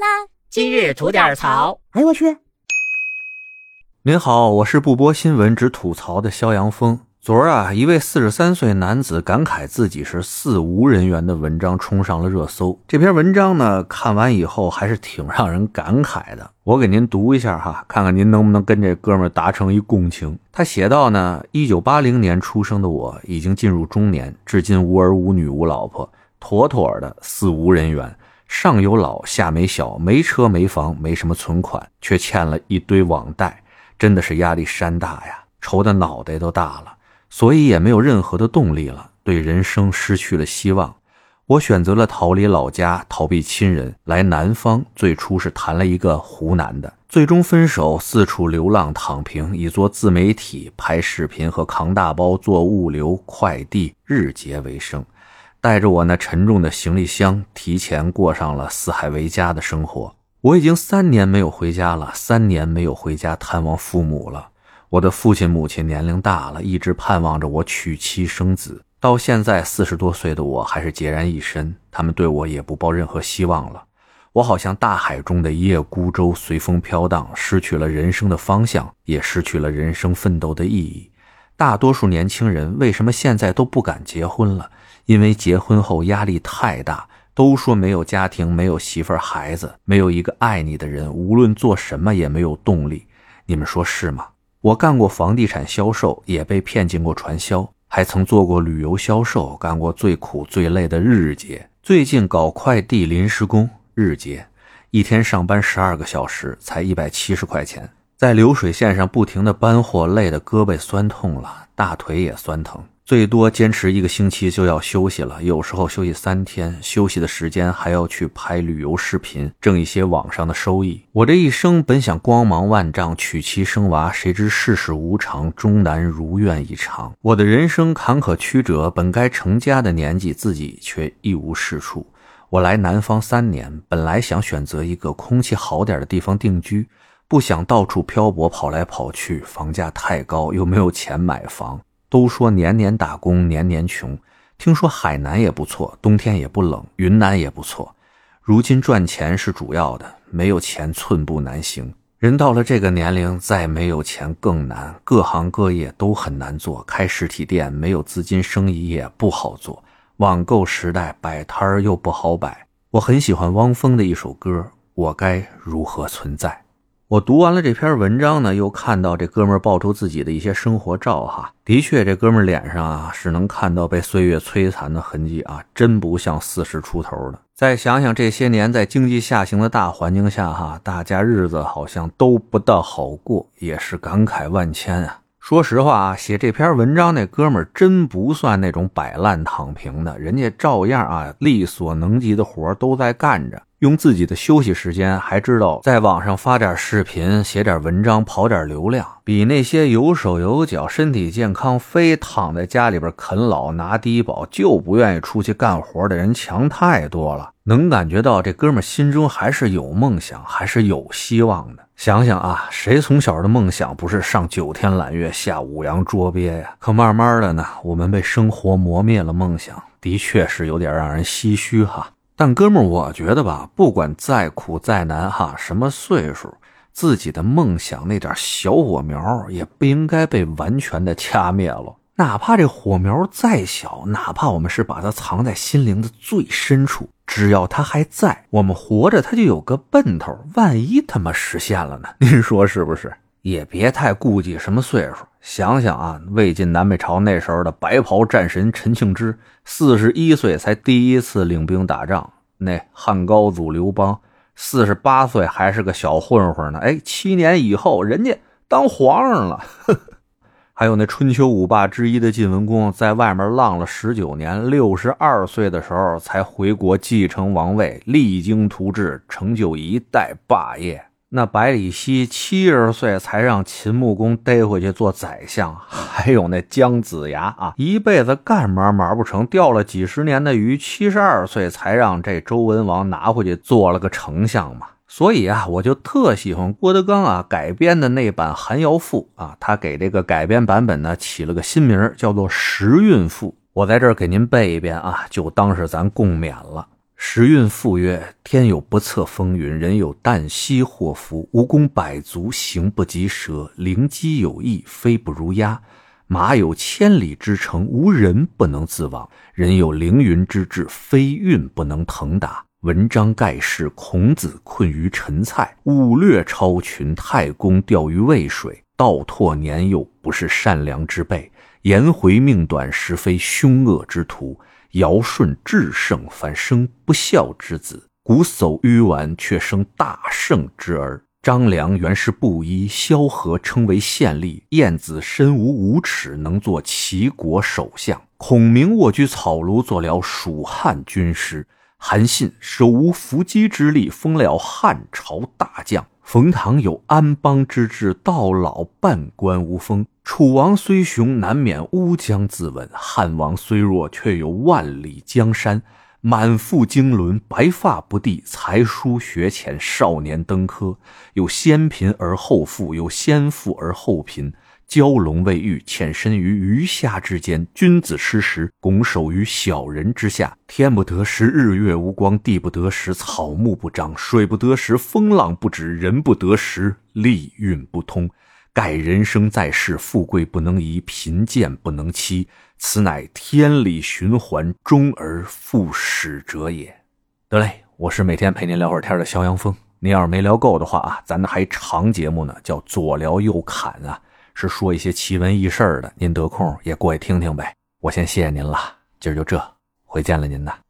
啦！今日吐点槽。哎呦我去！您好，我是不播新闻只吐槽的肖阳峰。昨儿啊，一位四十三岁男子感慨自己是四无人员的文章冲上了热搜。这篇文章呢，看完以后还是挺让人感慨的。我给您读一下哈，看看您能不能跟这哥们儿达成一共情。他写道呢：一九八零年出生的我，已经进入中年，至今无儿无女无老婆，妥妥的四无人员。上有老，下没小，没车没房，没什么存款，却欠了一堆网贷，真的是压力山大呀，愁的脑袋都大了。所以也没有任何的动力了，对人生失去了希望。我选择了逃离老家，逃避亲人，来南方。最初是谈了一个湖南的，最终分手，四处流浪，躺平，以做自媒体、拍视频和扛大包做物流快递日结为生。带着我那沉重的行李箱，提前过上了四海为家的生活。我已经三年没有回家了，三年没有回家探望父母了。我的父亲母亲年龄大了，一直盼望着我娶妻生子。到现在四十多岁的我，还是孑然一身，他们对我也不抱任何希望了。我好像大海中的一叶孤舟，随风飘荡，失去了人生的方向，也失去了人生奋斗的意义。大多数年轻人为什么现在都不敢结婚了？因为结婚后压力太大，都说没有家庭，没有媳妇儿孩子，没有一个爱你的人，无论做什么也没有动力。你们说是吗？我干过房地产销售，也被骗进过传销，还曾做过旅游销售，干过最苦最累的日结。最近搞快递临时工，日结，一天上班十二个小时，才一百七十块钱，在流水线上不停的搬货，累得胳膊酸痛了，大腿也酸疼。最多坚持一个星期就要休息了，有时候休息三天，休息的时间还要去拍旅游视频，挣一些网上的收益。我这一生本想光芒万丈，娶妻生娃，谁知世事无常，终难如愿以偿。我的人生坎坷曲折，本该成家的年纪，自己却一无是处。我来南方三年，本来想选择一个空气好点的地方定居，不想到处漂泊，跑来跑去，房价太高，又没有钱买房。都说年年打工年年穷，听说海南也不错，冬天也不冷，云南也不错。如今赚钱是主要的，没有钱寸步难行。人到了这个年龄，再没有钱更难，各行各业都很难做。开实体店没有资金，生意也不好做。网购时代，摆摊儿又不好摆。我很喜欢汪峰的一首歌，我该如何存在？我读完了这篇文章呢，又看到这哥们儿爆出自己的一些生活照，哈，的确，这哥们儿脸上啊是能看到被岁月摧残的痕迹啊，真不像四十出头的。再想想这些年在经济下行的大环境下，哈，大家日子好像都不大好过，也是感慨万千啊。说实话啊，写这篇文章那哥们儿真不算那种摆烂躺平的，人家照样啊力所能及的活都在干着。用自己的休息时间，还知道在网上发点视频、写点文章、跑点流量，比那些有手有脚、身体健康、非躺在家里边啃老拿低保就不愿意出去干活的人强太多了。能感觉到这哥们心中还是有梦想，还是有希望的。想想啊，谁从小的梦想不是上九天揽月、下五洋捉鳖呀？可慢慢的呢，我们被生活磨灭了梦想，的确是有点让人唏嘘哈。但哥们儿，我觉得吧，不管再苦再难哈，什么岁数，自己的梦想那点小火苗也不应该被完全的掐灭了。哪怕这火苗再小，哪怕我们是把它藏在心灵的最深处，只要它还在，我们活着，它就有个奔头。万一他妈实现了呢？您说是不是？也别太顾忌什么岁数。想想啊，魏晋南北朝那时候的白袍战神陈庆之，四十一岁才第一次领兵打仗。那汉高祖刘邦，四十八岁还是个小混混呢。哎，七年以后，人家当皇上了。还有那春秋五霸之一的晋文公，在外面浪了十九年，六十二岁的时候才回国继承王位，励精图治，成就一代霸业。那百里奚七十岁才让秦穆公逮回去做宰相，还有那姜子牙啊，一辈子干嘛嘛不成，钓了几十年的鱼，七十二岁才让这周文王拿回去做了个丞相嘛。所以啊，我就特喜欢郭德纲啊改编的那版《韩瑶赋》啊，他给这个改编版本呢起了个新名叫做《时运赋》。我在这儿给您背一遍啊，就当是咱共勉了。时运赋曰：“天有不测风云，人有旦夕祸福。蜈蚣百足，行不及蛇；灵鸡有翼，飞不如鸦。马有千里之程，无人不能自往；人有凌云之志，非运不能腾达。”文章盖世，孔子困于陈蔡，武略超群，太公钓于渭水。道拓年幼，不是善良之辈；颜回命短，实非凶恶之徒。尧舜至圣，反生不孝之子；瞽叟纡丸，却生大圣之儿。张良原是布衣，萧何称为县吏。晏子身无五尺，能做齐国首相。孔明卧居草庐，做了蜀汉军师。韩信手无缚鸡之力，封了汉朝大将。冯唐有安邦之志，到老半官无封。楚王虽雄，难免乌江自刎；汉王虽弱，却有万里江山。满腹经纶，白发不第；才疏学浅，少年登科。有先贫而后富，有先富而后贫。蛟龙未遇，潜身于鱼虾之间；君子失时，拱手于小人之下。天不得时，日月无光；地不得时，草木不长；水不得时，风浪不止；人不得时，利运不通。盖人生在世，富贵不能移，贫贱不能欺。此乃天理循环，终而复始者也。得嘞，我是每天陪您聊会儿天的肖阳峰。您要是没聊够的话啊，咱还长节目呢，叫左聊右侃啊。是说一些奇闻异事的，您得空也过去听听呗。我先谢谢您了，今儿就这，回见了您呐。